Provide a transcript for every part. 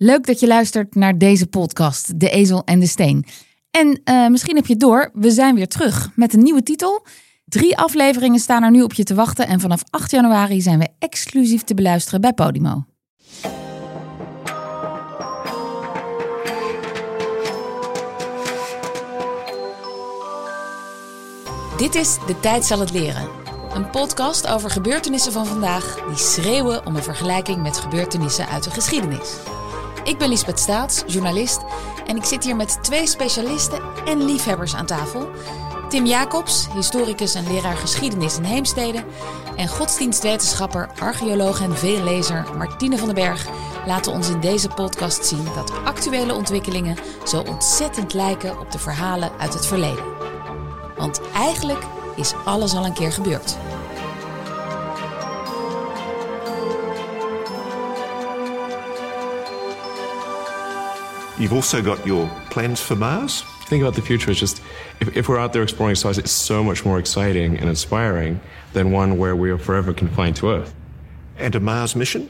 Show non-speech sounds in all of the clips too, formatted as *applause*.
Leuk dat je luistert naar deze podcast, De Ezel en de Steen. En uh, misschien heb je door, we zijn weer terug met een nieuwe titel. Drie afleveringen staan er nu op je te wachten en vanaf 8 januari zijn we exclusief te beluisteren bij Podimo. Dit is De Tijd zal het leren. Een podcast over gebeurtenissen van vandaag die schreeuwen om een vergelijking met gebeurtenissen uit de geschiedenis. Ik ben Lisbeth Staats, journalist, en ik zit hier met twee specialisten en liefhebbers aan tafel. Tim Jacobs, historicus en leraar geschiedenis in Heemstede. En godsdienstwetenschapper, archeoloog en veellezer Martine van den Berg laten ons in deze podcast zien dat actuele ontwikkelingen zo ontzettend lijken op de verhalen uit het verleden. Want eigenlijk is alles al een keer gebeurd. You've also got your plans for Mars. Think about the future is just if, if we're out there exploring stars, it's so much more exciting and inspiring than one where we are forever confined to Earth. And a Mars mission?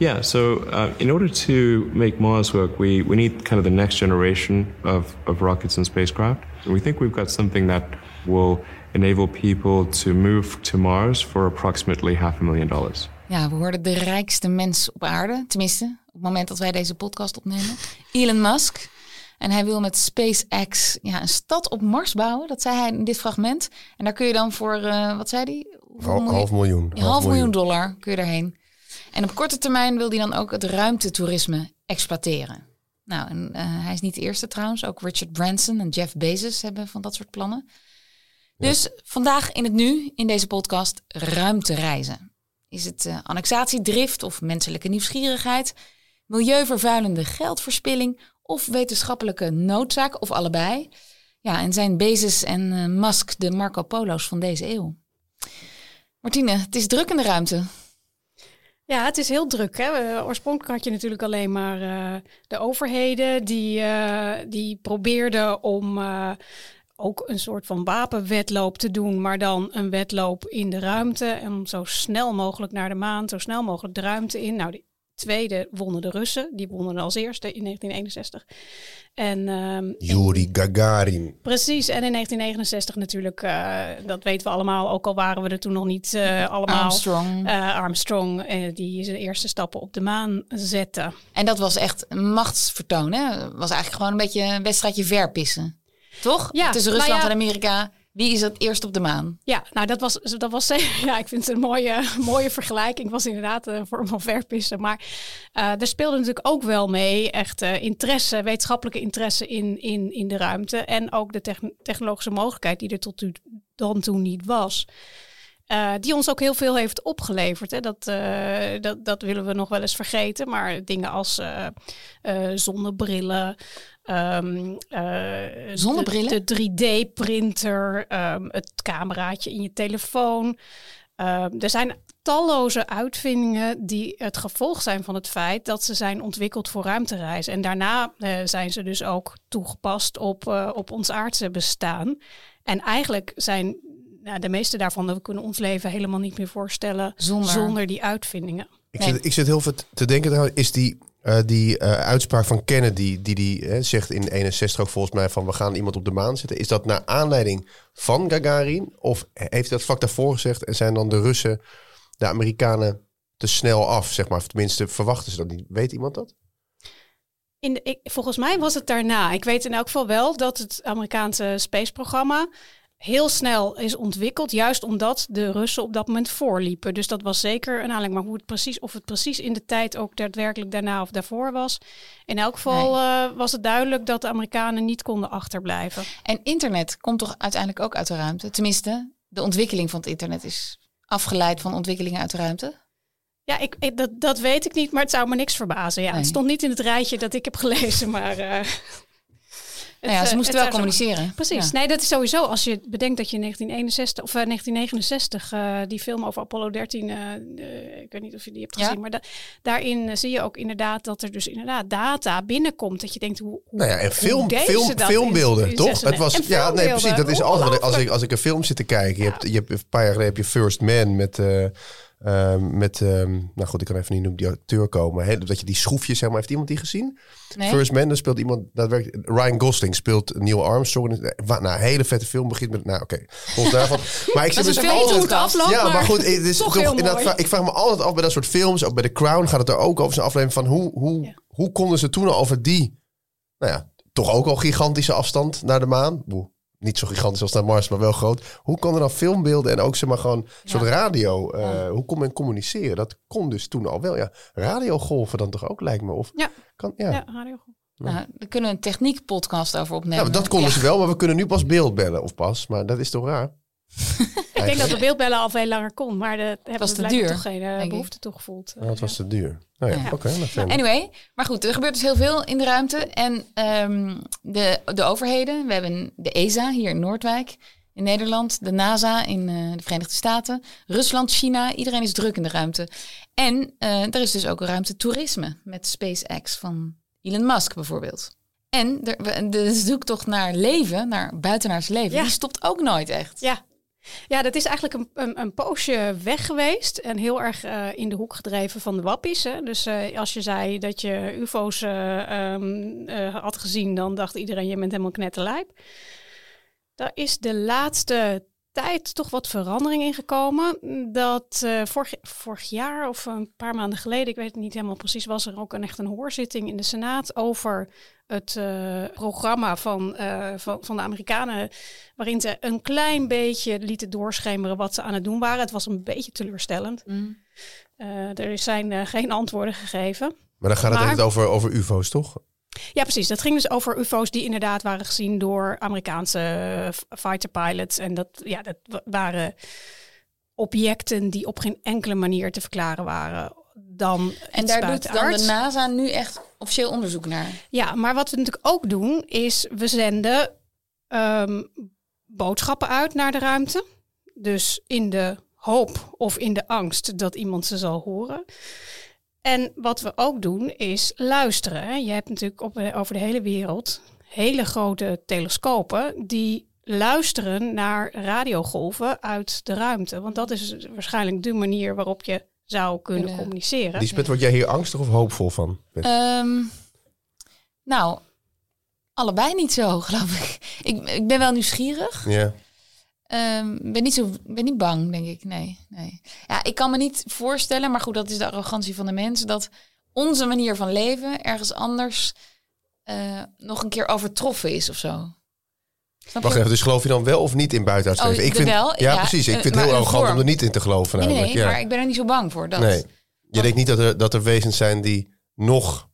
Yeah, so uh, in order to make Mars work, we, we need kind of the next generation of, of rockets and spacecraft. And we think we've got something that will enable people to move to Mars for approximately half a million dollars. Ja, we worden de rijkste mens op aarde, tenminste op het moment dat wij deze podcast opnemen. Elon Musk. En hij wil met SpaceX ja, een stad op Mars bouwen. Dat zei hij in dit fragment. En daar kun je dan voor, uh, wat zei hij? Half, half miljoen. Ja, half, miljoen dollar kun je daarheen. En op korte termijn wil hij dan ook het ruimtetoerisme exploiteren. Nou, en uh, hij is niet de eerste trouwens. Ook Richard Branson en Jeff Bezos hebben van dat soort plannen. Dus vandaag in het nu, in deze podcast, ruimtereizen. Is het uh, annexatiedrift of menselijke nieuwsgierigheid? Milieuvervuilende geldverspilling of wetenschappelijke noodzaak of allebei. Ja, en zijn Bezos en uh, Musk de Marco Polo's van deze eeuw. Martine, het is druk in de ruimte. Ja, het is heel druk. Hè? Oorspronkelijk had je natuurlijk alleen maar uh, de overheden die, die probeerden om ook een soort van wapenwedloop te doen, maar dan een wedloop in de ruimte. En om zo snel mogelijk naar de maan, zo snel mogelijk de ruimte in. Nou, die tweede wonnen de Russen. Die wonnen als eerste in 1961. En, um, Yuri Gagarin. Precies. En in 1969 natuurlijk, uh, dat weten we allemaal, ook al waren we er toen nog niet uh, allemaal. Armstrong. Uh, Armstrong, die zijn eerste stappen op de maan zette. En dat was echt een machtsvertoon, hè? was eigenlijk gewoon een beetje een wedstrijdje verpissen. Toch? Ja, Tussen Rusland nou ja, en Amerika. Wie is het eerst op de maan? Ja, nou dat was, dat was *laughs* ja, ik vind het een mooie, *laughs* mooie vergelijking. was inderdaad een vorm van verpissen. Maar uh, er speelde natuurlijk ook wel mee echt uh, interesse, wetenschappelijke interesse in, in, in de ruimte. En ook de technologische mogelijkheid die er tot dan toen niet was. Die ons ook heel veel heeft opgeleverd. Hè. Dat, dat, dat willen we nog wel eens vergeten. Maar dingen als zonnebrillen, Um, Zonnebrillen? De, de 3D-printer, um, het cameraatje in je telefoon. Um, er zijn talloze uitvindingen die het gevolg zijn van het feit dat ze zijn ontwikkeld voor ruimtereizen. En daarna uh, zijn ze dus ook toegepast op, uh, op ons aardse bestaan. En eigenlijk zijn nou, de meeste daarvan, we kunnen ons leven helemaal niet meer voorstellen zonder, zonder die uitvindingen. Ik, nee. zit, ik zit heel veel te denken, is die uh, die uh, uitspraak van Kennedy, die die uh, zegt in 61 ook volgens mij van we gaan iemand op de maan zetten. Is dat naar aanleiding van Gagarin? Of heeft dat vlak daarvoor gezegd en zijn dan de Russen, de Amerikanen te snel af, zeg maar? Tenminste, verwachten ze dat niet? Weet iemand dat? In volgens mij was het daarna. Ik weet in elk geval wel dat het Amerikaanse spaceprogramma heel snel is ontwikkeld, juist omdat de Russen op dat moment voorliepen. Dus dat was zeker een aanleiding. Maar hoe het precies, of het precies in de tijd ook daadwerkelijk daarna of daarvoor was. In elk geval nee. uh, was het duidelijk dat de Amerikanen niet konden achterblijven. En internet komt toch uiteindelijk ook uit de ruimte? Tenminste, de ontwikkeling van het internet is afgeleid van ontwikkelingen uit de ruimte? Ja, ik, ik, dat, dat weet ik niet, maar het zou me niks verbazen. Ja, nee. Het stond niet in het rijtje dat ik heb gelezen, maar... Uh, nou ja, ze moesten wel communiceren. Precies. Ja. Nee, dat is sowieso. Als je bedenkt dat je in 1961 of uh, 1969 uh, die film over Apollo 13, uh, ik weet niet of je die hebt gezien, ja? maar da daarin zie je ook inderdaad dat er dus inderdaad data binnenkomt. Dat je denkt hoe. hoe nou ja, en film, film, filmbeelden, in, toch? Het was ja, nee, precies. Dat is altijd als ik als ik een film zit te kijken. Je hebt je hebt een paar jaar geleden heb je First Man met. Ehm, met, ehm, nou goed, ik kan even niet noemen die acteur komen. Dat je die schroefjes, zeg maar, heeft iemand die gezien? Nee? First Man, daar speelt iemand, daadwerkelijk, Ryan Gosling speelt Neil Armstrong. Wa- Nou, hele vette film, begint met, nou oké, volgens daarvan. *laughs* Maar ik zit dus een podcast. afloopt, ja, maar goed, het is toch inderdaad, ik vraag me altijd af bij dat soort films. Ook bij The Crown gaat het er ook over. Zijn aflevering van hoe, hoe, Ja. hoe konden ze toen al over die, nou ja, toch ook al gigantische afstand naar de maan. Boe, niet zo gigantisch als naar Mars, maar wel groot. Hoe kon er dan filmbeelden en ook zeg maar gewoon een soort radio. eh, Hoe kon men communiceren? Dat kon dus toen al wel. Ja, radiogolven dan toch ook lijkt me. Of Ja. kan, ja. Ja, radio. Nou, daar kunnen we een techniekpodcast over opnemen. Ja, dat konden Ja. ze wel, maar we kunnen nu pas beeld bellen of pas. Maar dat is toch raar? *laughs* Ik denk dat de beeldbellen al veel langer kon, maar de hebben was we blijkbaar duur, toch geen eh, behoefte toegevoeld. Nou, het was te duur. Nou ja, Ja. oké. nou. Anyway, maar goed, er gebeurt dus heel veel in de ruimte. En ehm, de, de overheden, we hebben de ESA hier in Noordwijk in Nederland, de NASA in eh, de Verenigde Staten, Rusland, China, iedereen is druk in de ruimte. En eh, er is dus ook ruimtetoerisme met SpaceX van Elon Musk bijvoorbeeld. En de, zoektocht naar leven, naar buitenaards leven, Ja. die stopt ook nooit echt. Ja. Ja, dat is eigenlijk een, een, een poosje weg geweest en heel erg eh, in de hoek gedreven van de wappies. Hè. Dus eh, als je zei dat je ufo's eh, ehm, eh, had gezien, dan dacht iedereen je bent helemaal knetterlijp. Daar is de laatste tijd toch wat verandering in gekomen. Dat eh, vorig, vorig jaar of een paar maanden geleden, ik weet het niet helemaal precies, was er ook een, echt een hoorzitting in de Senaat over het eh, programma van, eh, van, van de Amerikanen waarin ze een klein beetje lieten doorschemeren wat ze aan het doen waren. Het was een beetje teleurstellend. Mm. Eh, er zijn geen antwoorden gegeven. Maar dan gaat het Maar- over, over ufo's, toch? Ja, precies. Dat ging dus over UFO's die inderdaad waren gezien door Amerikaanse eh, fighter pilots. En dat, ja, dat wa- waren objecten die op geen enkele manier te verklaren waren dan En daar doet dan de. NASA nu echt officieel onderzoek naar. Ja, maar wat we natuurlijk ook doen, is we zenden ehm, boodschappen uit naar de ruimte. Dus in de hoop of in de angst dat iemand ze zal horen. En wat we ook doen, is luisteren. hè. Je hebt natuurlijk op, over de hele wereld hele grote telescopen die luisteren naar radiogolven uit de ruimte. Want dat is waarschijnlijk de manier waarop je zou kunnen Kunnen- communiceren. Lisbeth, word jij hier angstig of hoopvol van? Ehm, nou, allebei niet zo, *laughs* geloof ik. Ik, ik ben wel nieuwsgierig. ja. Ehm, ben niet zo, ben niet bang, denk ik. Nee, nee. Ja, ik kan me niet voorstellen, maar goed, dat is de arrogantie van de mens, dat onze manier van leven ergens anders eh, nog een keer overtroffen is of zo. Wacht even, dus geloof je dan wel of niet in buitenaards Oh, leven? Ik de vind, wel, ja, ja, precies. Ik eh, vind het heel arrogant om er niet in te geloven Nee, namelijk. nee, ja. maar ik ben er niet zo bang voor. Dat. nee. Je denkt niet dat er, dat er wezens zijn die nog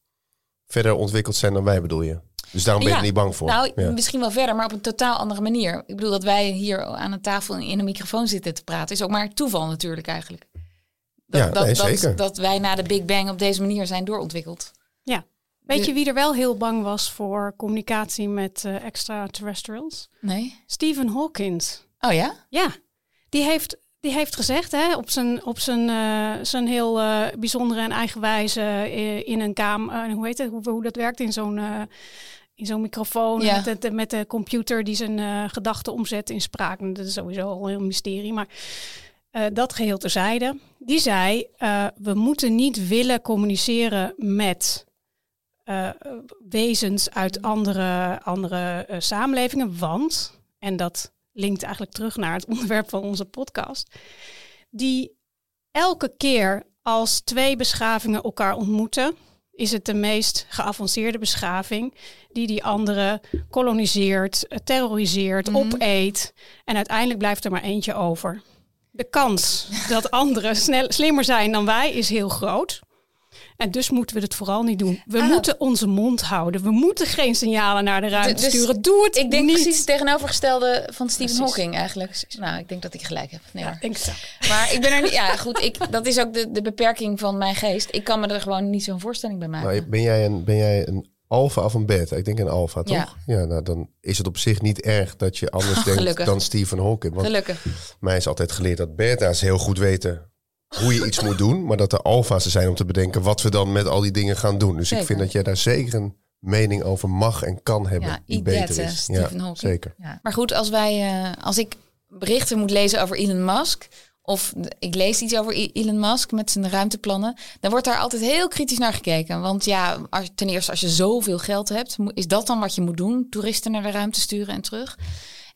verder ontwikkeld zijn dan wij, bedoel je? Dus daarom ben je Ja, er niet bang voor? Nou, ja. misschien wel verder, maar op een totaal andere manier. Ik bedoel dat wij hier aan een tafel in een microfoon zitten te praten, is ook maar toeval natuurlijk eigenlijk. Dat, Ja, dat, nee, dat, zeker. dat wij na de Big Bang op deze manier zijn doorontwikkeld. Ja. Weet je wie er wel heel bang was voor communicatie met eh, extraterrestrials? Nee? Stephen Hawkins. Oh ja? Ja, die heeft, die heeft gezegd hè, op zijn, op zijn, eh, zijn heel eh, bijzondere en eigenwijze eh, in een kamer. hoe heet het? Hoe, hoe dat werkt in zo'n eh, in zo'n microfoon Ja. met, de, met de computer die zijn eh, gedachten omzet in spraak. En Dat is sowieso al een heel mysterie. Maar eh, dat geheel terzijde. Die zei, eh, we moeten niet willen communiceren met wezens uit andere, andere samenlevingen. Want, en dat linkt eigenlijk terug naar het *laughs* onderwerp van onze podcast, die elke keer als twee beschavingen elkaar ontmoeten, is het de meest geavanceerde beschaving die die andere koloniseert, eh, terroriseert, Mhm. opeet en uiteindelijk blijft er maar eentje over. De kans *laughs* dat anderen snel, slimmer zijn dan wij is heel groot. En dus moeten we het vooral niet doen. We Ah. moeten onze mond houden. We moeten geen signalen naar de ruimte Dus sturen. Doe het Ik denk niet. precies het tegenovergestelde van Stephen Precies. Hawking eigenlijk. Nou, ik denk dat ik gelijk heb. Nee, Ja, denk. Maar ik ben er niet. Ja, *laughs* goed. Ik, dat is ook de, de beperking van mijn geest. Ik kan me er gewoon niet zo'n voorstelling bij maken. Maar ben jij een, ben jij een alfa of een beta? Ik denk een alfa, toch? Ja. Ja, nou dan is het op zich niet erg dat je anders *laughs* denkt dan Stephen Hawking. Want Gelukkig. mij is altijd geleerd dat beta's heel goed weten hoe je iets moet doen. Maar dat de alfa's er zijn om te bedenken wat we dan met al die dingen gaan doen. Dus ik vind dat jij daar zeker een mening over mag en kan hebben Ja, die beter is. Stephen ja, Hawking. zeker. Ja. Maar goed, als wij, eh, als ik berichten moet lezen over Elon Musk of ik lees iets over Elon Musk met zijn ruimteplannen, dan wordt daar altijd heel kritisch naar gekeken. Want ja, als, ten eerste als je zoveel geld hebt, is dat dan wat je moet doen? Toeristen naar de ruimte sturen en terug.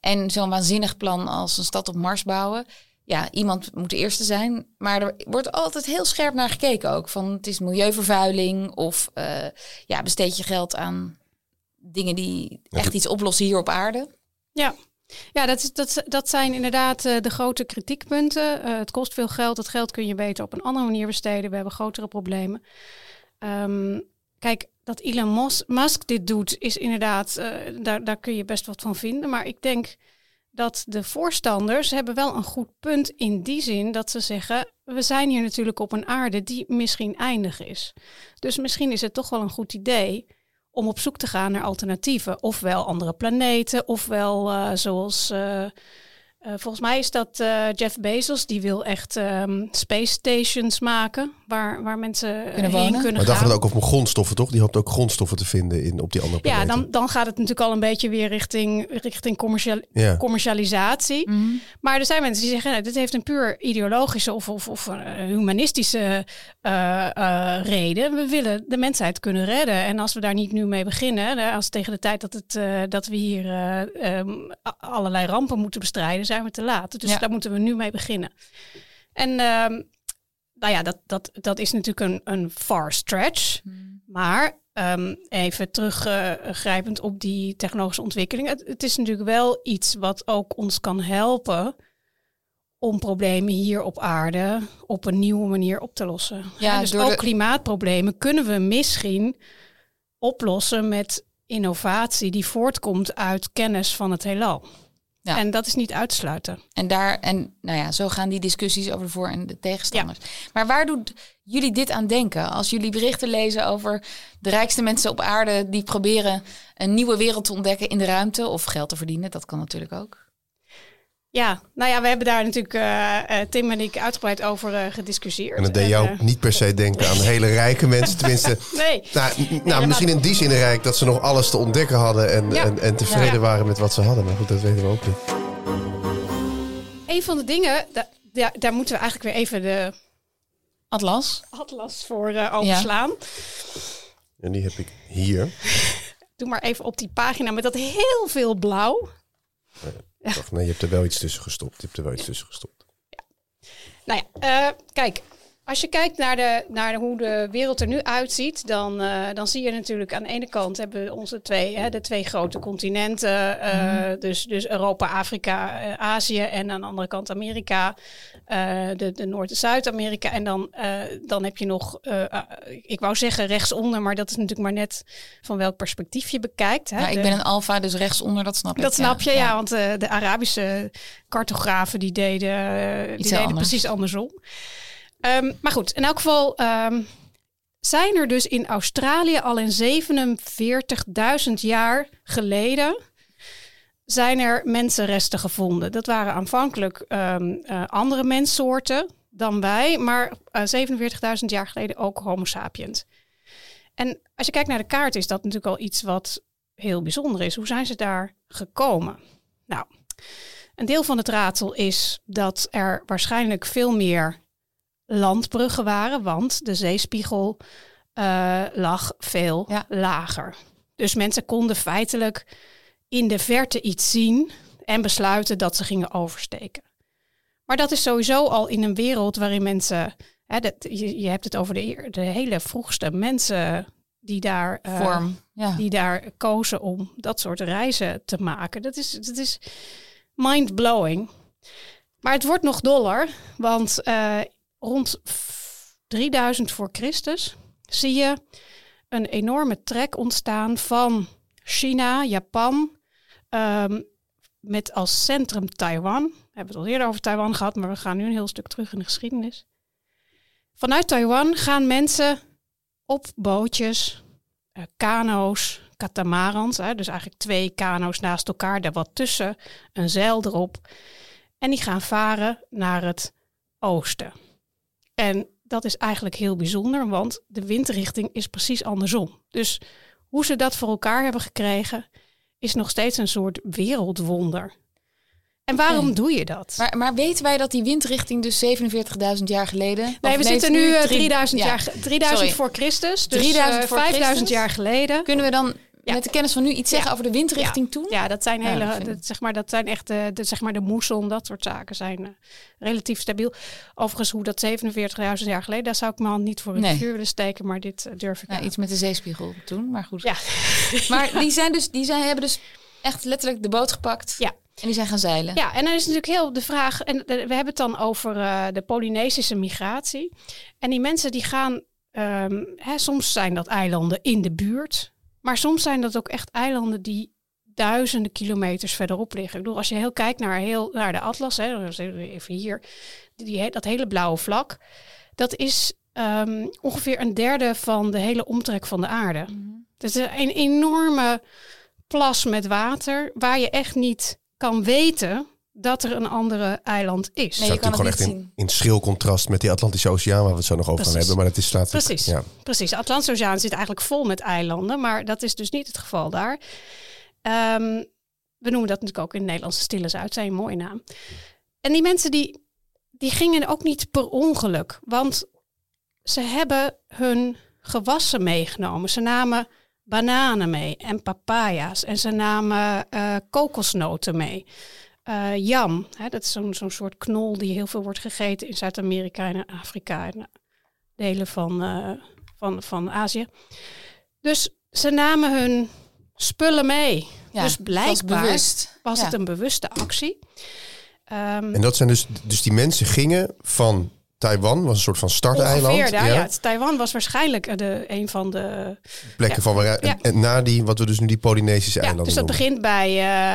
En zo'n waanzinnig plan als een stad op Mars bouwen. Ja, iemand moet de eerste zijn. Maar er wordt altijd heel scherp naar gekeken ook. Van het is milieuvervuiling of eh, ja, besteed je geld aan dingen die echt iets oplossen hier op aarde. Ja, ja dat, is, dat, dat zijn inderdaad eh, de grote kritiekpunten. Eh, het kost veel geld. Dat geld kun je beter op een andere manier besteden. We hebben grotere problemen. Ehm, kijk, dat Elon Musk dit doet, is inderdaad, eh, daar, daar kun je best wat van vinden. Maar ik denk dat de voorstanders hebben wel een goed punt in die zin dat ze zeggen, we zijn hier natuurlijk op een aarde die misschien eindig is. Dus misschien is het toch wel een goed idee om op zoek te gaan naar alternatieven. Ofwel andere planeten, ofwel eh, zoals. eh, eh, volgens mij is dat Jeff Bezos, die wil echt ehm, space stations maken. Waar, waar mensen Kunnen heen wonen. kunnen Maar daar gaat het ook om grondstoffen, toch? Die hoopt ook grondstoffen te vinden in, op die andere Ja, planeten. dan, dan gaat het natuurlijk al een beetje weer richting, richting commercial, Ja. commercialisatie. Maar er zijn mensen die zeggen, nou, dit heeft een puur ideologische of, of, of eh, humanistische eh, eh, reden. We willen de mensheid kunnen redden. En als we daar niet nu mee beginnen, als tegen de tijd dat, het, eh, dat we hier eh, ehm, allerlei rampen moeten bestrijden, zijn we te laat. Dus Ja. daar moeten we nu mee beginnen. En ehm, nou ja, dat, dat, dat is natuurlijk een, een far stretch. Maar ehm, even teruggrijpend op die technologische ontwikkeling. Het, het is natuurlijk wel iets wat ook ons kan helpen om problemen hier op aarde op een nieuwe manier op te lossen. Ja, dus ook de- klimaatproblemen kunnen we misschien oplossen met innovatie die voortkomt uit kennis van het heelal. Ja. En dat is niet uitsluiten. En daar, en nou ja, zo gaan die discussies over de voor- en de tegenstanders. Maar waar doet jullie dit aan denken? Als jullie berichten lezen over de rijkste mensen op aarde die proberen een nieuwe wereld te ontdekken in de ruimte of geld te verdienen, dat kan natuurlijk ook. Ja, nou ja, we hebben daar natuurlijk eh, eh, Tim en ik uitgebreid over eh, gediscussieerd. En dat deed jou niet per se denken aan hele rijke mensen. Tenminste, *laughs* nee, nou, nou, misschien in die zin rijk dat ze nog alles te ontdekken hadden en, Ja. en, en tevreden Ja. waren met wat ze hadden. Maar goed, dat weten we ook niet. een van de dingen, da- da- daar moeten we eigenlijk weer even de Atlas. atlas voor overslaan. En die heb ik hier. *laughs* Doe maar even op die pagina met dat heel veel blauw. Dacht, nee, je hebt er wel iets tussen gestopt. Je hebt er wel iets tussen gestopt. Nou ja, eh, kijk. Als je kijkt naar, de, naar hoe de wereld er nu uitziet, dan, eh, dan zie je natuurlijk aan de ene kant hebben we onze twee, hè, de twee grote continenten. eh, dus, dus Europa, Afrika, eh, Azië en aan de andere kant Amerika, de, de Noord- en Zuid-Amerika. En dan, dan heb je nog, ik wou zeggen rechtsonder, maar dat is natuurlijk maar net van welk perspectief je bekijkt. Hè. Ja, ik De- ben een alfa, dus rechtsonder, dat snap ik. dat snap je, ja. want de Arabische cartografen die deden, die deden anders. precies andersom. Ehm, maar goed, in elk geval ehm, zijn er dus in Australië al in 47.000 jaar geleden zijn er mensenresten gevonden. Dat waren aanvankelijk eh, andere menssoorten dan wij, maar eh 47.000 jaar geleden ook Homo sapiens. En als je kijkt naar de kaart, is dat natuurlijk al iets wat heel bijzonder is. Hoe zijn ze daar gekomen? Nou, een deel van het raadsel is dat er waarschijnlijk veel meer landbruggen waren, want de zeespiegel eh, lag veel Ja. lager. Dus mensen konden feitelijk in de verte iets zien en besluiten dat ze gingen oversteken. Maar dat is sowieso al in een wereld waarin mensen. Hè, dat, je, je hebt het over de, de hele vroegste mensen die daar, eh, Vorm. Ja. die daar kozen om dat soort reizen te maken. Dat is, dat is mind-blowing. Maar het wordt nog doller, want eh, rond f- 3000 voor Christus zie je een enorme trek ontstaan van China, Japan, ehm, met als centrum Taiwan. We hebben het al eerder over Taiwan gehad, maar we gaan nu een heel stuk terug in de geschiedenis. Vanuit Taiwan gaan mensen op bootjes, eh, kano's, katamarans, hè, dus eigenlijk twee kano's naast elkaar, daar wat tussen, een zeil erop. En die gaan varen naar het oosten. En dat is eigenlijk heel bijzonder, want de windrichting is precies andersom. Dus hoe ze dat voor elkaar hebben gekregen, is nog steeds een soort wereldwonder. En waarom Nee. doe je dat? Maar, maar weten wij dat die windrichting dus 47.000 jaar geleden... nee, we zitten nu is eh, drie- 3000, ja. jaar, ge- 3000 Sorry. voor Christus. Dus 3000 eh, voor 5000 Christus? jaar geleden. Kunnen we dan. Met de kennis van nu iets zeggen Ja. over de windrichting toen? Ja, dat zijn Ja, hele, dat zeg maar, dat zijn echt de, de, zeg maar de moesson, dat soort zaken zijn eh, relatief stabiel. Overigens, hoe dat 47.000 jaar geleden, daar zou ik mijn hand niet voor in Nee. het vuur willen steken, maar dit eh, durf ik Nou, aan. iets met de zeespiegel toen, maar goed. Ja. *laughs* Maar die zijn dus, die zijn, hebben dus echt letterlijk de boot gepakt. Ja. En die zijn gaan zeilen. Ja, en dan is natuurlijk heel de vraag, en we hebben het dan over eh, de Polynesische migratie. En die mensen die gaan, ehm, hè, soms zijn dat eilanden in de buurt, maar soms zijn dat ook echt eilanden die duizenden kilometers verderop liggen. Ik bedoel, als je heel kijkt naar, heel, naar de atlas, hè, even hier, die, dat hele blauwe vlak, dat is ehm, ongeveer een derde van de hele omtrek van de aarde. Dat is een enorme plas met water waar je echt niet kan weten dat er een andere eiland is. Nee, je kan gewoon echt in, zien. in schril contrast met die Atlantische Oceaan, waar we het zo nog over gaan hebben. Maar het is staat Precies. Ja. Precies, de Atlantische Oceaan zit eigenlijk vol met eilanden, maar dat is dus niet het geval daar. Ehm, we noemen dat natuurlijk ook in het Nederlands de Stille Zuidzee, een mooie naam. En die mensen die, die gingen ook niet per ongeluk, want ze hebben hun gewassen meegenomen. Ze namen bananen mee en papaya's en ze namen eh, kokosnoten mee. Eh yam, hè, dat is zo'n zo'n soort knol die heel veel wordt gegeten in Zuid-Amerika en Afrika en delen van, eh, van, van Azië. Dus ze namen hun spullen mee. Ja, dus was blijkbaar bewust. was Ja. het een bewuste actie. Ehm, En dat zijn dus, dus die mensen gingen van Taiwan, was een soort van starteiland. ongeveer daar, ja, Taiwan was waarschijnlijk eh, de, een van de plekken Ja. van waar, en, naar die, wat we dus nu die Polynesische Ja, eilanden dus dat noemen. begint bij,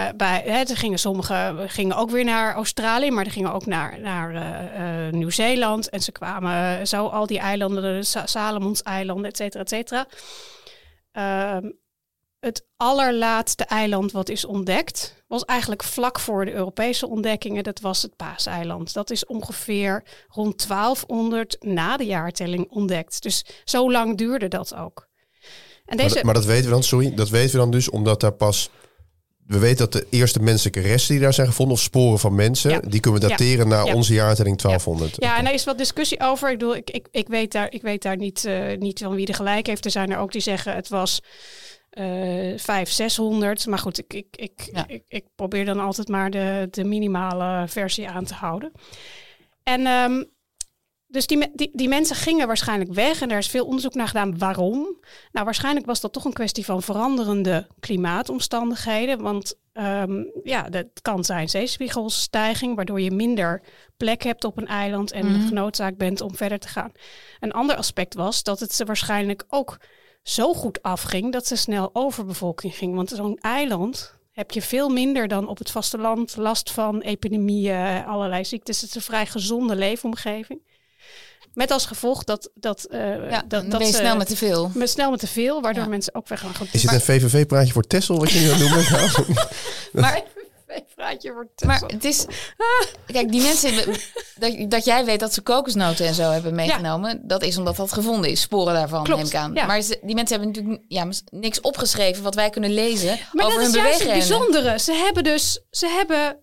eh bij hè, er gingen sommigen gingen ook weer naar Australië, maar er gingen ook naar, naar eh, Nieuw-Zeeland. En ze kwamen zo al die eilanden, de Sa- Salomonseilanden, et cetera, et cetera. Ehm, het allerlaatste eiland wat is ontdekt, was eigenlijk vlak voor de Europese ontdekkingen. Dat was het Paaseiland. Dat is ongeveer rond 1200 na de jaartelling ontdekt. Dus zo lang duurde dat ook. En Maar, deze, dat- maar dat weten we dan, sorry, dat weten we dan dus omdat daar pas... We weten dat de eerste menselijke resten die daar zijn gevonden, of sporen van mensen, Ja. die kunnen we Ja. dateren naar Ja. onze jaartelling 1200. Ja, en er is wat discussie over. Ik bedoel, ik, ik, ik, weet, daar, ik weet daar niet, eh, niet van wie er gelijk heeft. Er zijn er ook die zeggen het was eh 500, 600. Maar goed, ik, ik, ik, Ja. ik, ik probeer dan altijd maar de, de minimale versie aan te houden. En ehm, dus die, die, die mensen gingen waarschijnlijk weg. En daar is veel onderzoek naar gedaan waarom. Nou, waarschijnlijk was dat toch een kwestie van veranderende klimaatomstandigheden. Want ehm, ja, dat kan zijn zeespiegelstijging, waardoor je minder plek hebt op een eiland en Mhm. genoodzaakt bent om verder te gaan. Een ander aspect was dat het ze waarschijnlijk ook zo goed afging dat ze snel overbevolking ging. Want zo'n eiland heb je veel minder dan op het vasteland last van epidemieën, allerlei ziektes. Het is een vrij gezonde leefomgeving. Met als gevolg dat, dat, eh, Ja, dat, dat ben je ze- snel met te veel. met snel met te veel, waardoor Ja. mensen ook weggaan. Goed, Is het een VVV-praatje voor Tessel, wat je nu aan het noemen? *laughs* *laughs* Maar, praatje maar het is... Kijk, die mensen... *laughs* Dat, dat jij weet dat ze kokosnoten en zo hebben meegenomen... dat is omdat dat gevonden is. Sporen daarvan, Klopt, neem ik aan. ja. Maar ze- die mensen hebben natuurlijk ja, niks opgeschreven... wat wij kunnen lezen Maar over dat hun is juist het bijzondere. Ze hebben dus ze hebben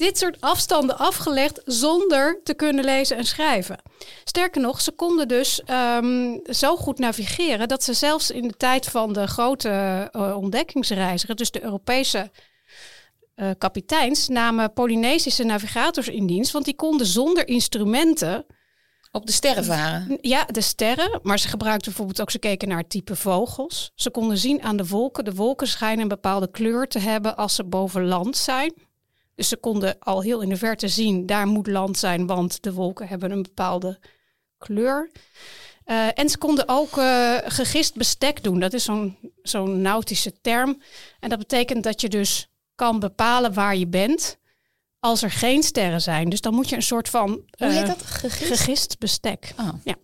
dit soort afstanden afgelegd zonder te kunnen lezen en schrijven. Sterker nog, ze konden dus ehm, zo goed navigeren dat ze zelfs in de tijd van de grote eh, ontdekkingsreizigers, dus de Europese eh, kapiteins, namen Polynesische navigators in dienst, want die konden zonder instrumenten Op de sterren varen. ja, de sterren. Maar ze gebruikten bijvoorbeeld ook, ze keken naar het type vogels. Ze konden zien aan de wolken. De wolken schijnen een bepaalde kleur te hebben als ze boven land zijn. Dus ze konden al heel in de verte zien, daar moet land zijn, want de wolken hebben een bepaalde kleur. Eh, en ze konden ook eh, gegist bestek doen. Dat is zo'n zo'n nautische term. En dat betekent dat je dus kan bepalen waar je bent als er geen sterren zijn. Dus dan moet je een soort van... Hoe heet eh, dat? Gegist? Gegist bestek. Oh. Ja.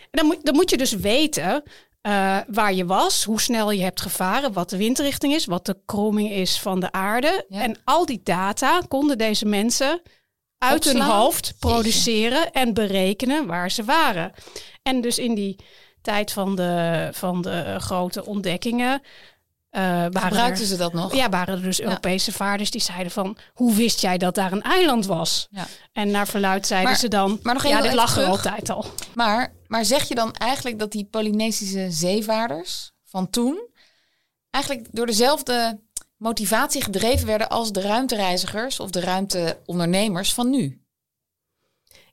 En dan moet, dan moet je dus weten eh, waar je was, hoe snel je hebt gevaren, wat de windrichting is, wat de kromming is van de aarde. Ja. En al die data konden deze mensen uit hun hoofd produceren en berekenen waar ze waren. En dus in die tijd van de, van de grote ontdekkingen waren Gebruikten er, ze dat nog? Ja, waren er dus Europese vaarders die zeiden van... hoe wist jij dat daar een eiland was? Ja. En naar verluid zeiden Maar- ze dan... maar nog ja, dit lag er altijd al. Maar, maar zeg je dan eigenlijk dat die Polynesische zeevaarders van toen eigenlijk door dezelfde motivatie gedreven werden als de ruimtereizigers of de ruimteondernemers van nu?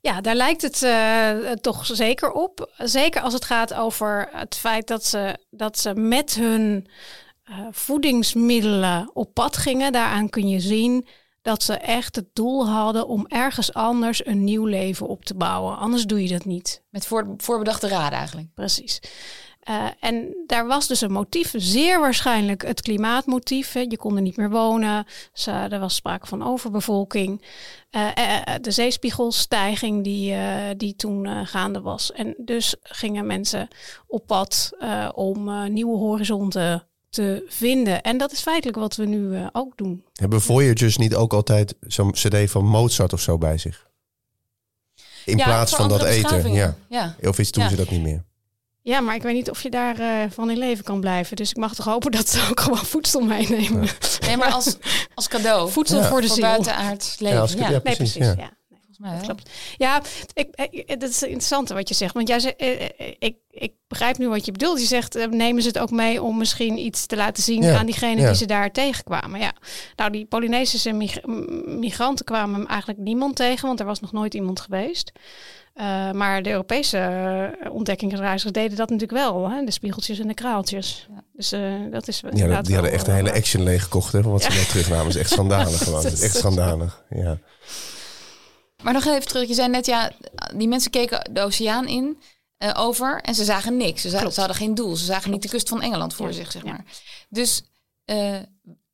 Ja, daar lijkt het eh, toch zeker op. Zeker als het gaat over het feit dat ze, dat ze met hun eh, voedingsmiddelen op pad gingen. Daaraan kun je zien dat ze echt het doel hadden om ergens anders een nieuw leven op te bouwen. Anders doe je dat niet. Met voor, voorbedachte raden eigenlijk. Precies. Eh, en daar was dus een motief, zeer waarschijnlijk het klimaatmotief. Hè. Je kon er niet meer wonen. Ze, er was sprake van overbevolking. Eh, de zeespiegelstijging die, die toen gaande was. En dus gingen mensen op pad om nieuwe horizonten te vinden. En dat is feitelijk wat we nu eh, ook doen. Hebben Voyagers niet ook altijd zo'n cd van Mozart of zo bij zich? In Ja, plaats van dat eten. Ja. ja. Of iets doen Ja. ze dat niet meer? Ja, maar ik weet niet of je daarvan van in leven kan blijven. Dus ik mag toch hopen dat ze ook gewoon voedsel meenemen. Nee, maar als, *laughs* als cadeau. Voedsel Ja. voor de voor ziel. buitenaards leven. Ja, Ja, als ik- ja, Nee, precies, precies. ja. Volgens mij. Klopt. Ja, ik, ik, dat is interessant wat je zegt. Want jij zegt, eh, eh, ik, ik begrijp nu wat je bedoelt. Je zegt, eh, nemen ze het ook mee om misschien iets te laten zien Ja, aan diegenen ja. die ze daar tegenkwamen. Ja. Nou, die Polynesische mig- migranten kwamen eigenlijk niemand tegen, want er was nog nooit iemand geweest. Eh, maar de Europese eh, ontdekkingsreizigers deden dat natuurlijk wel. Hè? De spiegeltjes en de kraaltjes. Dus eh, dat is Ja, die hadden echt een hele eh, action leeggekocht, hè? van Wat ze net terugnamen. Dat is echt schandalig gewoon. *laughs* Dat is echt schandalig. Ja. Maar nog even terug. Je zei net, ja, die mensen keken de oceaan in eh, over en ze zagen niks. Ze, hadden geen doel. Ze zagen niet de kust van Engeland voor Ja, zich, zeg ja. maar. Dus eh,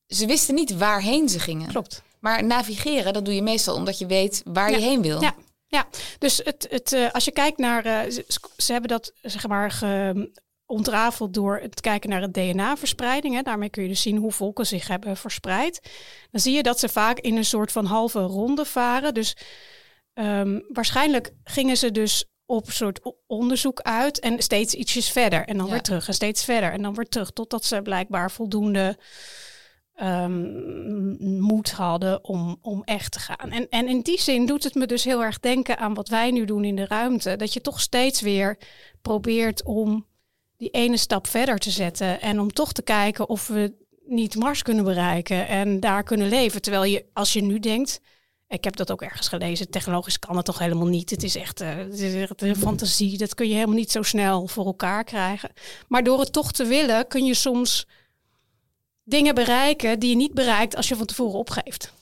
ze wisten niet waarheen ze gingen. Klopt. Maar navigeren, dat doe je meestal omdat je weet waar je heen wil. Ja, ja. dus het, het, eh, als je kijkt naar. ze, ze hebben dat zeg maar ge, ontrafeld door het kijken naar het DNA-verspreiding. Daarmee kun je dus zien hoe volken zich hebben verspreid. Dan zie je dat ze vaak in een soort van halve ronde varen. Dus ehm, waarschijnlijk gingen ze dus op een soort onderzoek uit en steeds ietsjes verder en dan Ja. weer terug en steeds verder en dan weer terug totdat ze blijkbaar voldoende ehm, moed hadden om, om echt te gaan. En, en in die zin doet het me dus heel erg denken aan wat wij nu doen in de ruimte. Dat je toch steeds weer probeert om die ene stap verder te zetten en om toch te kijken of we niet Mars kunnen bereiken en daar kunnen leven. Terwijl je, als je nu denkt, ik heb dat ook ergens gelezen, technologisch kan het toch helemaal niet. Het is echt, eh, het is echt een fantasie, dat kun je helemaal niet zo snel voor elkaar krijgen. Maar door het toch te willen, kun je soms dingen bereiken die je niet bereikt als je van tevoren opgeeft.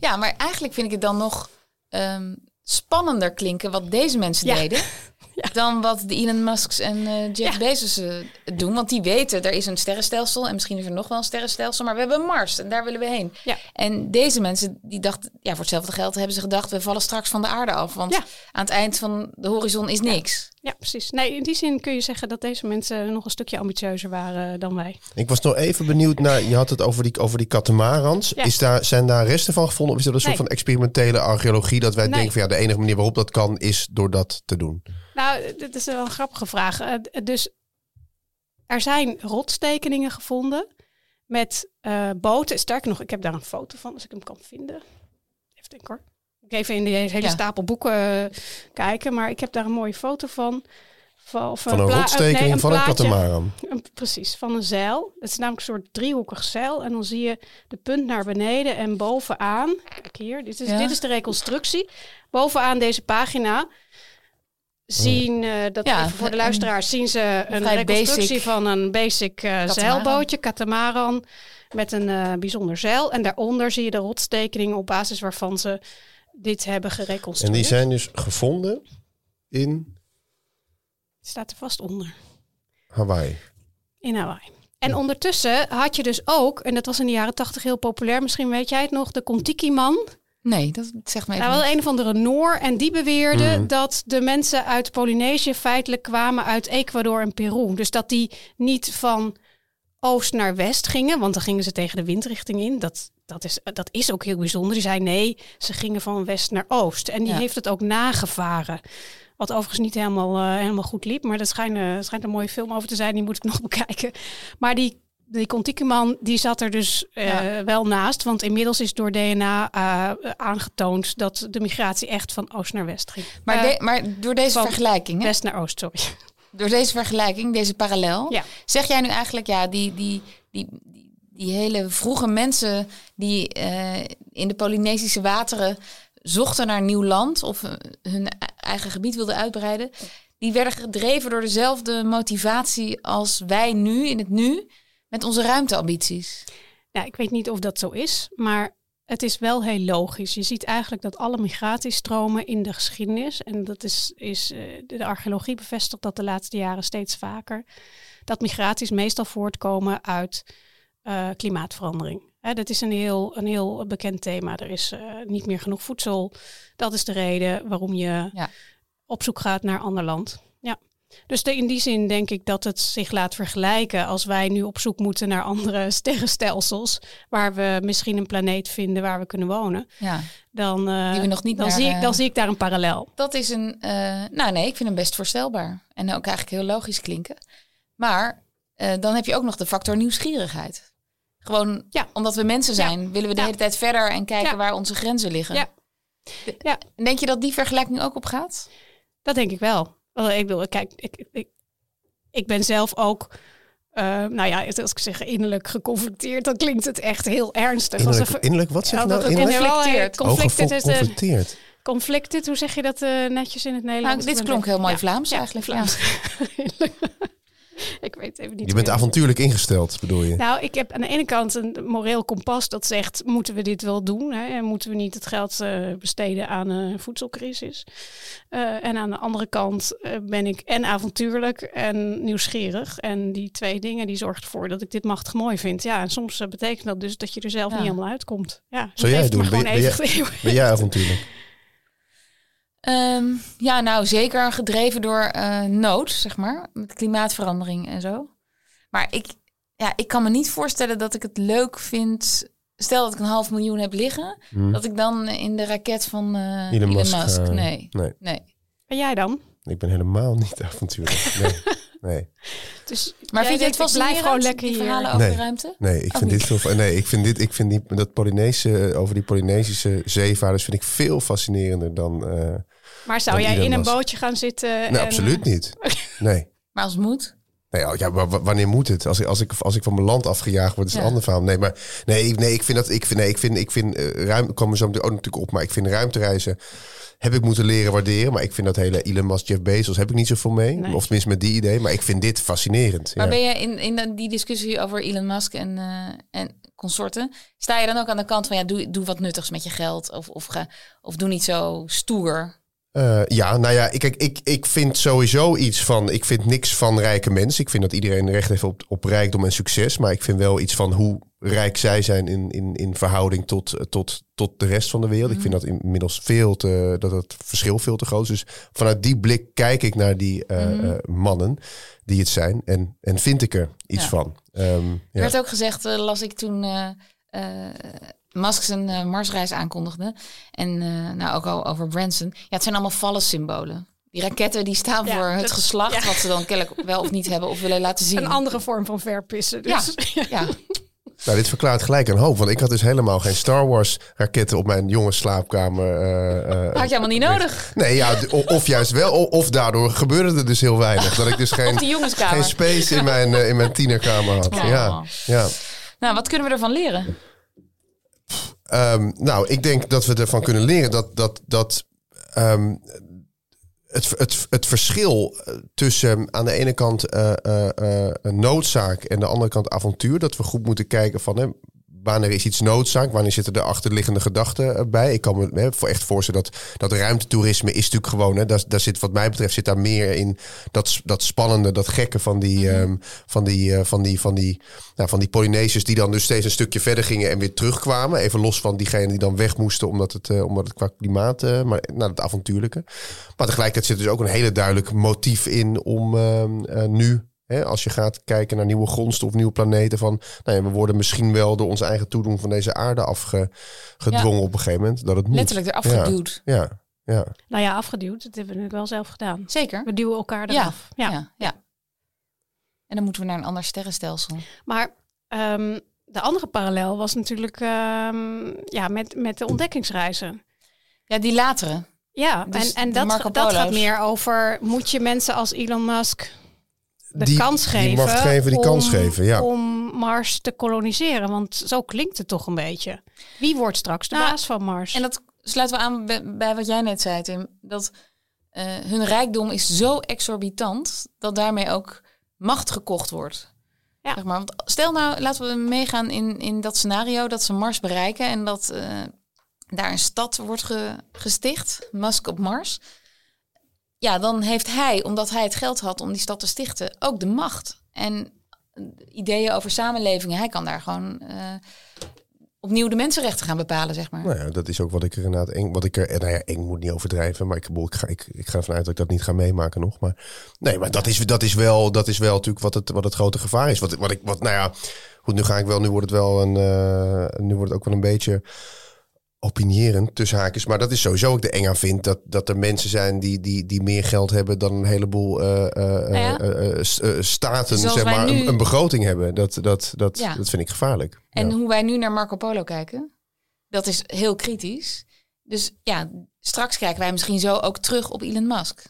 Ja, maar eigenlijk vind ik het dan nog ehm, spannender klinken wat deze mensen Ja. deden. *laughs* *laughs* Dan wat de Elon Musks en eh, Jeff Ja. Bezos eh, doen. Want die weten, er is een sterrenstelsel en misschien is er nog wel een sterrenstelsel. Maar we hebben Mars en daar willen we heen. Ja. En deze mensen, die dachten, ja, voor hetzelfde geld hebben ze gedacht, we vallen straks van de aarde af. Want Ja. aan het eind van de horizon is niks. Ja, precies. Nee, in die zin kun je zeggen dat deze mensen nog een stukje ambitieuzer waren dan wij. Ik was nog even benieuwd naar, je had het over die, over die katamarans. Ja. Is daar, zijn daar resten van gevonden? Of is dat een soort van experimentele archeologie dat wij Nee. denken van ja, de enige manier waarop dat kan is door dat te doen? Nou, dit is wel een grappige vraag. Eh, dus er zijn rotstekeningen gevonden met eh, boten. Sterker nog, ik heb daar een foto van als ik hem kan vinden. Even denken hoor. Ik even in de hele Ja. stapel boeken eh, kijken, maar ik heb daar een mooie foto van. Van, of Van een rotstekening nee, van een katamaran. Een- precies, van een zeil. Het is namelijk een soort driehoekig zeil. En dan zie je de punt naar beneden en bovenaan. Kijk hier, dit is, Ja. dit is de reconstructie. Bovenaan deze pagina zien, eh, dat Ja, even voor de luisteraars, zien ze een reconstructie basic van een basic eh, katamaran. zeilbootje, katamaran, met een eh, bijzonder zeil. En daaronder zie je de rotstekening op basis waarvan ze dit hebben En gereconstrueerd. die zijn dus gevonden in Het staat er vast onder. Hawaii. In Hawaii. En ondertussen had je dus ook, en dat was in de jaren tachtig heel populair, misschien weet jij het nog, de Kontiki-man. Nee, dat zegt me even Nou, wel niet. een of andere Noor. En die beweerde Mhm. dat de mensen uit Polynesië feitelijk kwamen uit Ecuador en Peru. Dus dat die niet van oost naar west gingen, want dan gingen ze tegen de windrichting in. Dat, dat, is, dat is ook heel bijzonder. Die zei nee, ze gingen van west naar oost. En die Ja. heeft het ook nagevaren. Wat overigens niet helemaal, eh, helemaal goed liep. Maar dat schijnt, schijnt een mooie film over te zijn. Die moet ik *laughs* nog bekijken. Maar die, die Contiki-man die zat er dus eh, Ja. wel naast. Want inmiddels is door DNA eh, aangetoond dat de migratie echt van oost naar west ging. Maar, Eh, de- maar door deze van vergelijking, hè? west naar oost, sorry. door deze vergelijking, deze parallel, Ja. zeg jij nu eigenlijk, ja, die, die, die, die, die hele vroege mensen die in de Polynesische wateren zochten naar nieuw land of hun e- eigen gebied wilden uitbreiden, die werden gedreven door dezelfde motivatie als wij nu, in het nu, met onze ruimteambities. Nou, ik weet niet of dat zo is, maar het is wel heel logisch. Je ziet eigenlijk dat alle migratiestromen in de geschiedenis, en dat is, is eh, de archeologie bevestigt dat de laatste jaren steeds vaker, dat migraties meestal voortkomen uit eh, klimaatverandering. Hè, dat is een heel, een heel bekend thema. Er is eh, niet meer genoeg voedsel. Dat is de reden waarom je Ja. op zoek gaat naar ander land. Ja. Dus de- in die zin denk ik dat het zich laat vergelijken als wij nu op zoek moeten naar andere *laughs* sterrenstelsels, waar we misschien een planeet vinden waar we kunnen wonen. Ja, Dan, eh, Die we nog niet dan, naar, zie ik, eh, dan zie ik daar een parallel. dat is een. eh, nou, nee, ik vind hem best voorstelbaar. En ook eigenlijk heel logisch klinken. Maar dan heb je ook nog de factor nieuwsgierigheid. Gewoon Ja. omdat we mensen Ja. zijn, willen we de Ja. hele tijd verder en kijken waar onze grenzen liggen. Ja. Ja. Denk je dat die vergelijking ook op gaat? Dat denk ik wel. Ik bedoel, kijk, ik, ik, ik ben zelf ook, eh, nou ja, als ik zeg innerlijk geconflicteerd, dan klinkt het echt heel ernstig. Als Innerlijk, een- innerlijk wat zeg je Ja, nou? Innerlijk? Conflicteerd. wel, eh, Conflicted oh, is geconflicteerd. conflicted. Hoe zeg je dat eh, netjes in het Nederlands? Nou, dit klonk heel mooi Ja, Vlaams ja, eigenlijk. Vlaams. *laughs* *laughs* ik weet even niet. Je bent avontuurlijk ingesteld, bedoel je? Nou, ik heb aan de ene kant een moreel kompas dat zegt: moeten we dit wel doen? Hè? En moeten we niet het geld eh, besteden aan een voedselcrisis? Eh, en aan de andere kant eh, ben ik en avontuurlijk en nieuwsgierig. En die twee dingen die zorgen ervoor dat ik dit machtig mooi vind. Ja, en soms betekent dat dus dat je er zelf Ja. niet helemaal uitkomt. Ja, Zou jij heeft het me doen? gewoon Ben even Ben jij avontuurlijk? Ehm, ja, nou zeker gedreven door eh, nood, zeg maar. Met klimaatverandering en zo. Maar ik, ja, ik kan me niet voorstellen dat ik het leuk vind. Stel dat ik een half miljoen heb liggen. Hm. Dat ik dan in de raket van eh Elon Elon, Musk, Musk. eh, nee. Nee, nee. En jij dan? ik ben helemaal niet *laughs* avontuurlijk. Nee, nee. Dus Maar jij vind je het fascinerend, gewoon lekker die hier. verhalen over Nee. de ruimte? Nee, ik vind niet. dit veel. Nee, ik vind dit. Ik vind die, dat Polynese over die Polynesische zeevaarders vind ik veel fascinerender dan. eh Maar zou jij in een bootje gaan zitten? nee, en, absoluut niet. *laughs* Nee. Maar als het moet. Nee, oh, ja, wanneer moet het? Als ik, als ik, als ik van mijn land afgejaagd word, is het Ja. een ander verhaal. Nee, maar nee, ik- nee, ik vind dat. Ik vind, nee, ik vind, ik vind eh, ruimte. Komen zo meteen ook natuurlijk op. Maar ik vind ruimtereizen. Heb ik moeten leren waarderen. Maar ik vind dat hele Elon Musk, Jeff Bezos. Heb ik niet zoveel mee. Nee. Of tenminste met die idee. Maar ik vind dit fascinerend. Maar ja. ben je in, in die discussie over Elon Musk en, eh, en consorten... sta je dan ook aan de kant van... ja, doe, doe wat nuttigs met je geld. Of, of, ga, of doe niet zo stoer. Eh, ja, nou ja, ik, ik, ik vind sowieso iets van. Ik vind niks van rijke mensen. Ik vind dat iedereen recht heeft op, op rijkdom en succes. Maar ik vind wel iets van hoe rijk zij zijn in, in, in verhouding tot, tot, tot de rest van de wereld. Ik vind dat inmiddels veel te. dat het verschil veel te groot is. Dus vanuit die blik kijk ik naar die eh, eh, mannen die het zijn. En, en vind ik er iets Ja. van. Ehm, Er ja. werd ook gezegd, las ik toen Musk zijn eh, Marsreis aankondigde. En eh, nou ook al over Branson. Ja, het zijn allemaal vallen symbolen. Die raketten die staan Ja, voor het dat- geslacht, ja. wat ze dan kennelijk wel of niet hebben of willen laten zien. Een andere vorm van verpissen. Dus. Ja, *laughs* ja. Nou, dit verklaart gelijk een hoop. Want ik had dus helemaal geen Star Wars raketten op mijn jongens slaapkamer. eh, eh, had je helemaal niet nodig. Nee, ja, of juist wel. Of daardoor gebeurde er dus heel weinig. Dat ik dus *laughs* geen, geen space in mijn, in mijn tienerkamer had. Ja. Ja, ja. Nou, wat kunnen we ervan leren? Ehm, nou, ik denk dat we ervan kunnen leren dat, dat, dat ehm, het, het, het verschil eh, tussen aan de ene kant eh, eh, eh, een noodzaak en de andere kant avontuur, dat we goed moeten kijken van wanneer is iets noodzaak, wanneer zitten er achterliggende gedachten eh, bij. Ik kan me hè, voor echt voorstellen dat, dat ruimtetoerisme is natuurlijk gewoon, hè, daar, daar zit wat mij betreft zit daar meer in dat, dat spannende, dat gekke van die, ehm, van die, eh, van die, van die, nou, van die Polynesiërs die dan dus steeds een stukje verder gingen en weer terugkwamen. Even los van diegenen die dan weg moesten omdat het, eh, omdat het qua klimaat, maar nou, het avontuurlijke. Maar tegelijkertijd zit dus ook een hele duidelijk motief in om ehm, eh, nu, hè, als je gaat kijken naar nieuwe grondstof of nieuwe planeten, van nou ja, we worden misschien wel door ons eigen toedoen van deze aarde afgedwongen op een gegeven moment. Dat het moet. Letterlijk eraf geduwd. Ja, ja. Nou ja, afgeduwd. Dat hebben we natuurlijk wel zelf gedaan. Zeker. We duwen elkaar eraf. Ja. ja. ja. En dan moeten we naar een ander sterrenstelsel. Maar ehm, de andere parallel was natuurlijk ehm, ja, met, met de ontdekkingsreizen. Ja, die latere. Ja, Dus en, en dat, dat gaat meer over, moet je mensen als Elon Musk de Die- kans die geven, macht geven, die om, kans geven, ja. om Mars te koloniseren? Want zo klinkt het toch een beetje. Wie wordt straks de Nou, baas van Mars? En dat sluiten we aan bij, bij wat jij net zei, Tim. Dat eh, hun rijkdom is zo exorbitant dat daarmee ook macht gekocht wordt. Ja. Zeg maar. Want stel nou, laten we meegaan in, in dat scenario dat ze Mars bereiken en dat eh, daar een stad wordt ge- gesticht, Musk op Mars. Ja, dan heeft hij, omdat hij het geld had om die stad te stichten, ook de macht. En ideeën over samenlevingen, hij kan daar gewoon eh, opnieuw de mensenrechten gaan bepalen, zeg maar. Nou ja, dat is ook wat ik er inderdaad wat ik er, nou ja, eng moet niet overdrijven, maar ik, ik, ga, ik, ik ga ervan uit dat ik dat niet ga meemaken nog. Maar nee, maar dat is, dat is wel, dat is wel natuurlijk wat het, wat het grote gevaar is. Wat, wat ik, wat, nou ja, goed, nu ga ik wel, nu wordt het wel een, eh, nu wordt het ook wel een beetje opinierend tussen haakjes. Maar dat is sowieso ook de eng aan vind. Dat, dat er mensen zijn die, die, die meer geld hebben dan een heleboel Nou ja. staten, Zoals zeg maar, nu- een, een begroting hebben. Dat, dat, dat, Ja. dat vind ik gevaarlijk. En Ja. hoe wij nu naar Marco Polo kijken, dat is heel kritisch. Dus ja, straks kijken wij misschien zo ook terug op Elon Musk.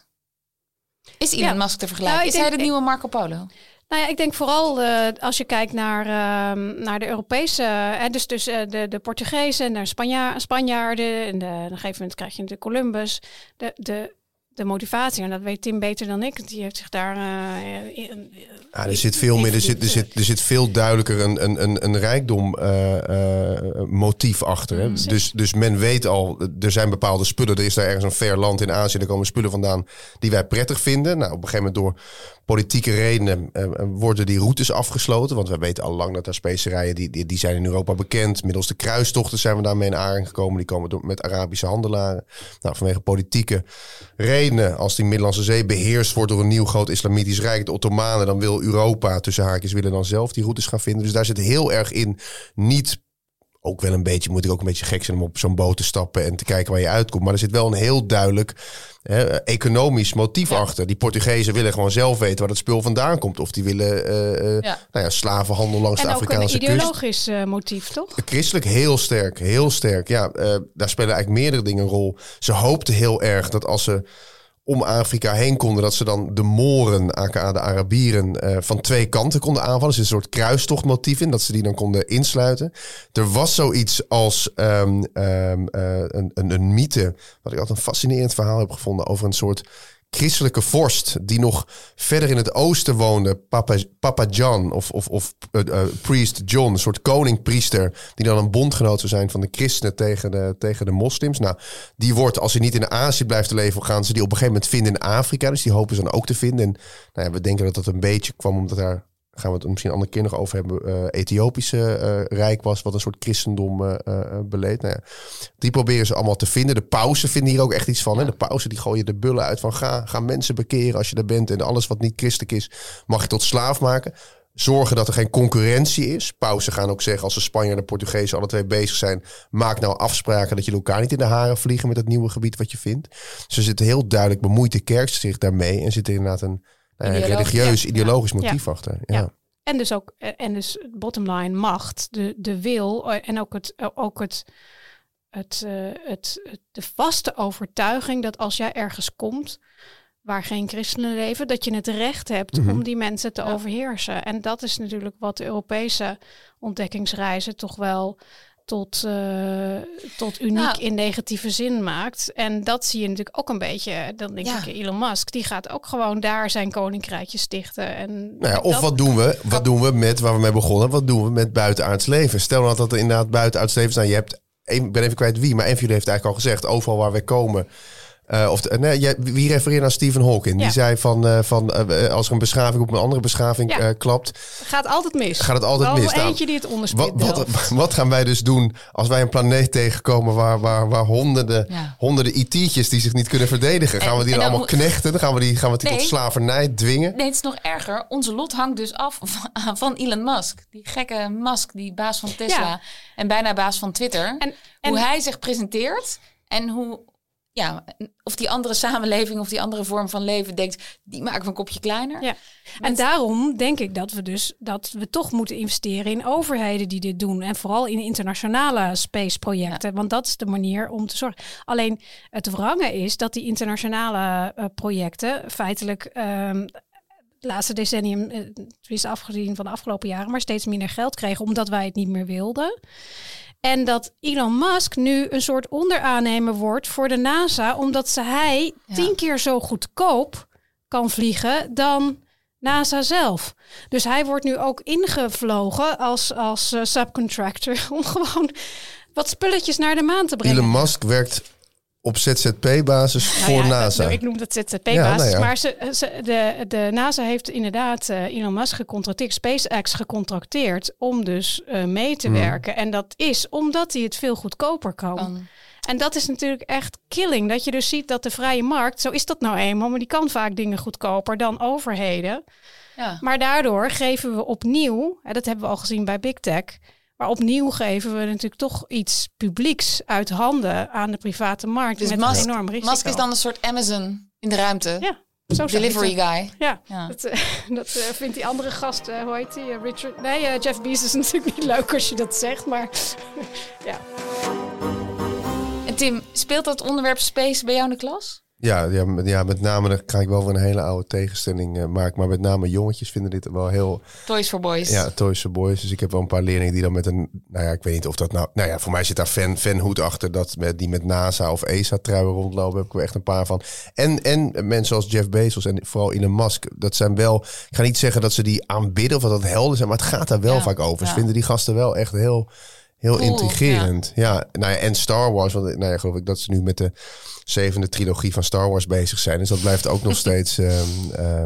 Is Elon Ja. Musk te vergelijken? Nou, ik is hij de nieuwe Marco Polo? Nou ja, ik denk vooral eh, als je kijkt naar, ehm, naar de Europese, hè, dus, dus eh, de, de Portugezen, naar Spanja Spanjaarden, en de, op een gegeven moment krijg je de Columbus, de, de, de motivatie, en dat weet Tim beter dan ik, die heeft zich daar... eh, in- Ja, er zit veel meer, er zit, er zit, er zit veel duidelijker een, een, een, een rijkdom eh, eh, motief achter. Hè? Dus, dus men weet al, er zijn bepaalde spullen. Er is daar ergens een ver land in Azië, er komen spullen vandaan die wij prettig vinden. Nou, op een gegeven moment door politieke redenen eh, eh, worden die routes afgesloten. Want wij weten al lang dat er specerijen, die, die, die zijn in Europa bekend. Middels de kruistochten zijn we daarmee in aanraking gekomen. Die komen door, met Arabische handelaren. Nou, vanwege politieke redenen, als die Middellandse Zee beheerst wordt door een nieuw groot islamitisch rijk, de Ottomanen, dan wil Europa, tussen haakjes, willen dan zelf die routes gaan vinden. Dus daar zit heel erg in niet ook wel een beetje, moet ik ook een beetje gek zijn om op zo'n boot te stappen en te kijken waar je uitkomt. Maar er zit wel een heel duidelijk hè, economisch motief achter. Die Portugezen willen gewoon zelf weten waar dat spul vandaan komt. Of die willen eh, eh, Ja. nou ja, slavenhandel langs en de een Afrikaanse kust. ideologisch eh, motief, toch? Christelijk heel sterk, heel sterk. Ja, daar spelen eigenlijk meerdere dingen een rol. Ze hoopten heel erg dat als ze om Afrika heen konden, dat ze dan de Moren, aka de Arabieren, eh, van twee kanten konden aanvallen. Zit een soort kruistochtmotief in, dat ze die dan konden insluiten. Er was zoiets als ehm, ehm, eh, een, een, een mythe, wat ik altijd een fascinerend verhaal heb gevonden, over een soort christelijke vorst die nog verder in het oosten woonde, Papa, Papa John of, of, of eh, eh, priest John, een soort koningpriester, die dan een bondgenoot zou zijn van de christenen tegen de, tegen de moslims. Nou, die wordt, als hij niet in Azië blijft leven, gaan ze die op een gegeven moment vinden in Afrika. Dus die hopen ze dan ook te vinden. En nou ja, we denken dat dat een beetje kwam omdat daar gaan we het misschien een andere keer nog over hebben, eh, Ethiopische eh, rijk was, wat een soort christendom eh, beleed. Nou ja, die proberen ze allemaal te vinden. De pausen vinden hier ook echt iets van. Hè? De pausen die gooien de bullen uit van ga, ga mensen bekeren als je er bent. En alles wat niet christelijk is, mag je tot slaaf maken. Zorgen dat er geen concurrentie is. Pausen gaan ook zeggen als de Spanjaarden en de Portugezen alle twee bezig zijn. Maak nou afspraken dat je elkaar niet in de haren vliegen met het nieuwe gebied wat je vindt. Dus er zit heel duidelijk bemoeit de kerk zich daarmee. En zit er inderdaad een Ideologisch, religieus, ja. ideologisch Ja. motief achter. Ja. Ja. En dus ook, eh, en dus bottom line macht, de, de wil eh, en ook het, eh, ook het, het, het, het, de vaste overtuiging dat als jij ergens komt waar geen christenen leven, dat je het recht hebt Mhm. om die mensen te Ja. overheersen. En dat is natuurlijk wat de Europese ontdekkingsreizen toch wel tot, eh, tot uniek Nou. in negatieve zin maakt. En dat zie je natuurlijk ook een beetje. Dan denk Ja. ik, Elon Musk, die gaat ook gewoon daar zijn koninkrijkje stichten. En Nou ja, of dat- wat doen we? Wat doen we met waar we mee begonnen? Wat doen we met buitenaards leven? Stel nou dat er inderdaad buitenaards leven is. Nou, je hebt, een, ik ben even kwijt wie, maar een van jullie heeft eigenlijk al gezegd, overal waar wij komen. Eh, of de- nee, jij- wie refereert aan Stephen Hawking? Die zei van, eh, van eh, als er een beschaving op een andere beschaving Ja. eh, klapt, gaat altijd mis. Gaat het altijd Wel mis. Nou, eentje die het wat, onderspit wat, *laughs* wat gaan wij dus doen als wij een planeet tegenkomen waar, waar, waar honderden, Ja. honderden IT'tjes die zich niet kunnen verdedigen? Gaan En- we die en dan dan allemaal knechten? Dan gaan we die, gaan we die Nee. tot slavernij dwingen? Nee, het is nog erger. Onze lot hangt dus af *laughs* van- van Elon Musk. Die gekke Musk, die baas van Tesla Ja. en bijna baas van Twitter. En, en hoe hij zich presenteert en hoe ja, of die andere samenleving of die andere vorm van leven denkt, die maken we een kopje kleiner. Ja. En daarom denk ik dat we dus dat we toch moeten investeren in overheden die dit doen. En vooral in internationale space projecten. Want dat is de manier om te zorgen. Alleen het wrange is dat die internationale uh, projecten feitelijk. Um, het laatste decennium, het is afgezien van de afgelopen jaren, maar steeds minder geld kregen omdat wij het niet meer wilden. En dat Elon Musk nu een soort onderaannemer wordt voor de NASA, omdat ze hij tien keer zo goedkoop kan vliegen dan NASA zelf. Dus hij wordt nu ook ingevlogen als, als uh, subcontractor *laughs* om gewoon wat spulletjes naar de maan te brengen. Elon Musk werkt op ZZP-basis nou voor NASA. ik noem dat ZZP-basis. Nou maar ze, ze, de, de NASA heeft inderdaad uh, Elon Musk gecontracteerd, SpaceX gecontracteerd om dus uh, mee te hmm. werken. En dat is omdat hij het veel goedkoper kan. En dat is natuurlijk echt killing. Dat je dus ziet dat de vrije markt, zo is dat nou eenmaal, maar die kan vaak dingen goedkoper dan overheden. Ja. Maar daardoor geven we opnieuw, hè, dat hebben we al gezien bij Big Tech, maar opnieuw geven we natuurlijk toch iets publieks uit handen aan de private markt. Dus met Musk, een enorm risico. Musk is dan een soort Amazon in de ruimte. Ja. Zo Delivery guy. Ja, ja. dat, uh, *laughs* dat uh, vindt die andere gast, uh, hoe heet die? Richard? Nee, Jeff Bezos is *laughs* natuurlijk niet leuk als je dat zegt, maar *laughs* ja. En Tim, speelt dat onderwerp space bij jou in de klas? Ja, ja, met, ja, met name, dan krijg ik wel weer een hele oude tegenstelling uh, Maar met name jongetjes vinden dit wel heel... Toys for Boys. Ja, Toys for Boys. Dus ik heb wel een paar leerlingen die dan met een... Nou ja, ik weet niet of dat nou... Nou ja, voor mij zit daar fan, fanhoed achter. Dat met, die met NASA of ESA truien rondlopen. Heb ik wel echt een paar van. En, en mensen zoals Jeff Bezos en vooral Elon Musk. Dat zijn wel... Ik ga niet zeggen dat ze die aanbidden of dat dat helden zijn. Maar het gaat daar wel vaak over. Ze vinden die gasten wel echt heel... Heel intrigerend. Ja. nou ja, en Star Wars. Want nou ja, geloof ik dat ze nu met de zevende trilogie van Star Wars bezig zijn. Dus dat blijft ook nog *laughs* steeds uh,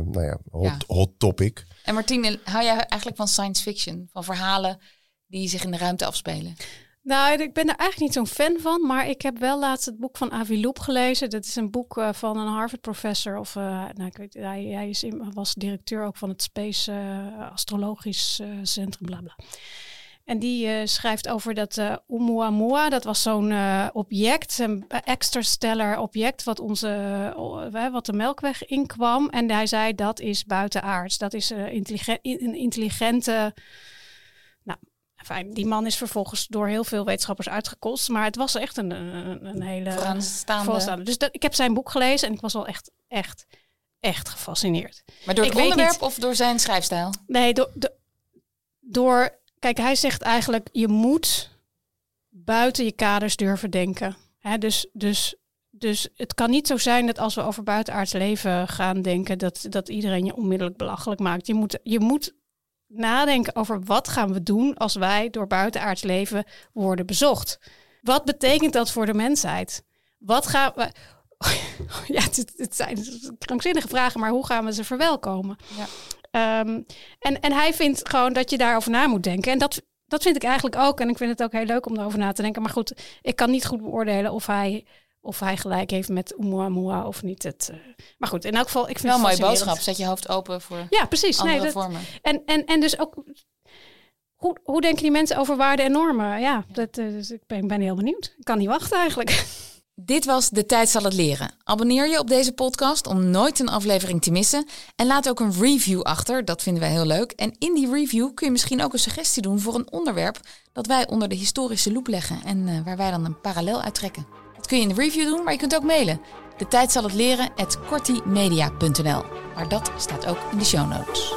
nou ja, hot, hot topic. En Martine, hou jij eigenlijk van science fiction? Van verhalen die zich in de ruimte afspelen? Nou, ik ben er eigenlijk niet zo'n fan van, maar ik heb wel laatst het boek van Avi Loeb gelezen. Dat is een boek uh, van een Harvard-professor, of uh, nou, ik weet, hij, hij is, was directeur ook van het Space uh, Astrologisch Centrum, bla bla. En die uh, schrijft over dat uh, Oumuamua, dat was zo'n uh, object, een extrastellar object, wat, onze, wat de Melkweg inkwam. En hij zei dat is buitenaards. Dat is intelligent, een intelligente. Nou, fijn. Die man is vervolgens door heel veel wetenschappers uitgekost. Maar het was echt een, een, een hele. Vooraanstaande. Dus dat, ik heb zijn boek gelezen en ik was wel echt, echt, echt gefascineerd. Maar door het ik onderwerp of door zijn schrijfstijl? Nee, door. door Kijk, hij zegt eigenlijk, je moet buiten je kaders durven denken. dus, dus, dus het kan niet zo zijn dat als we over buitenaards leven gaan denken, dat, dat iedereen je onmiddellijk belachelijk maakt. Je moet, je moet nadenken over wat gaan we doen als wij door buitenaards leven worden bezocht. Wat betekent dat voor de mensheid? Wat gaan we. *laughs* Ja, het, het zijn krankzinnige vragen, maar hoe gaan we ze verwelkomen? Ja. Um, en, en hij vindt gewoon dat je daarover na moet denken. En dat, dat vind ik eigenlijk ook. En ik vind het ook heel leuk om daarover na te denken. Maar goed, ik kan niet goed beoordelen of hij, of hij gelijk heeft met Oumuamua of niet. Het, uh, maar goed, in elk geval, ik vind wel een mooie boodschap. Zet je hoofd open voor ja, precies. andere nee, dat, vormen. En, en, en dus ook, hoe, hoe denken die mensen over waarden en normen? Ja, dat, uh, dus ik ben, ben heel benieuwd. Ik kan niet wachten eigenlijk. *laughs* Dit was De Tijd zal het leren. Abonneer je op deze podcast om nooit een aflevering te missen. En laat ook een review achter, dat vinden wij heel leuk. En in die review kun je misschien ook een suggestie doen voor een onderwerp dat wij onder de historische loep leggen en uh, waar wij dan een parallel uittrekken. Dat kun je in de review doen, maar je kunt ook mailen. De tijd zal het leren at. Maar dat staat ook in de show notes.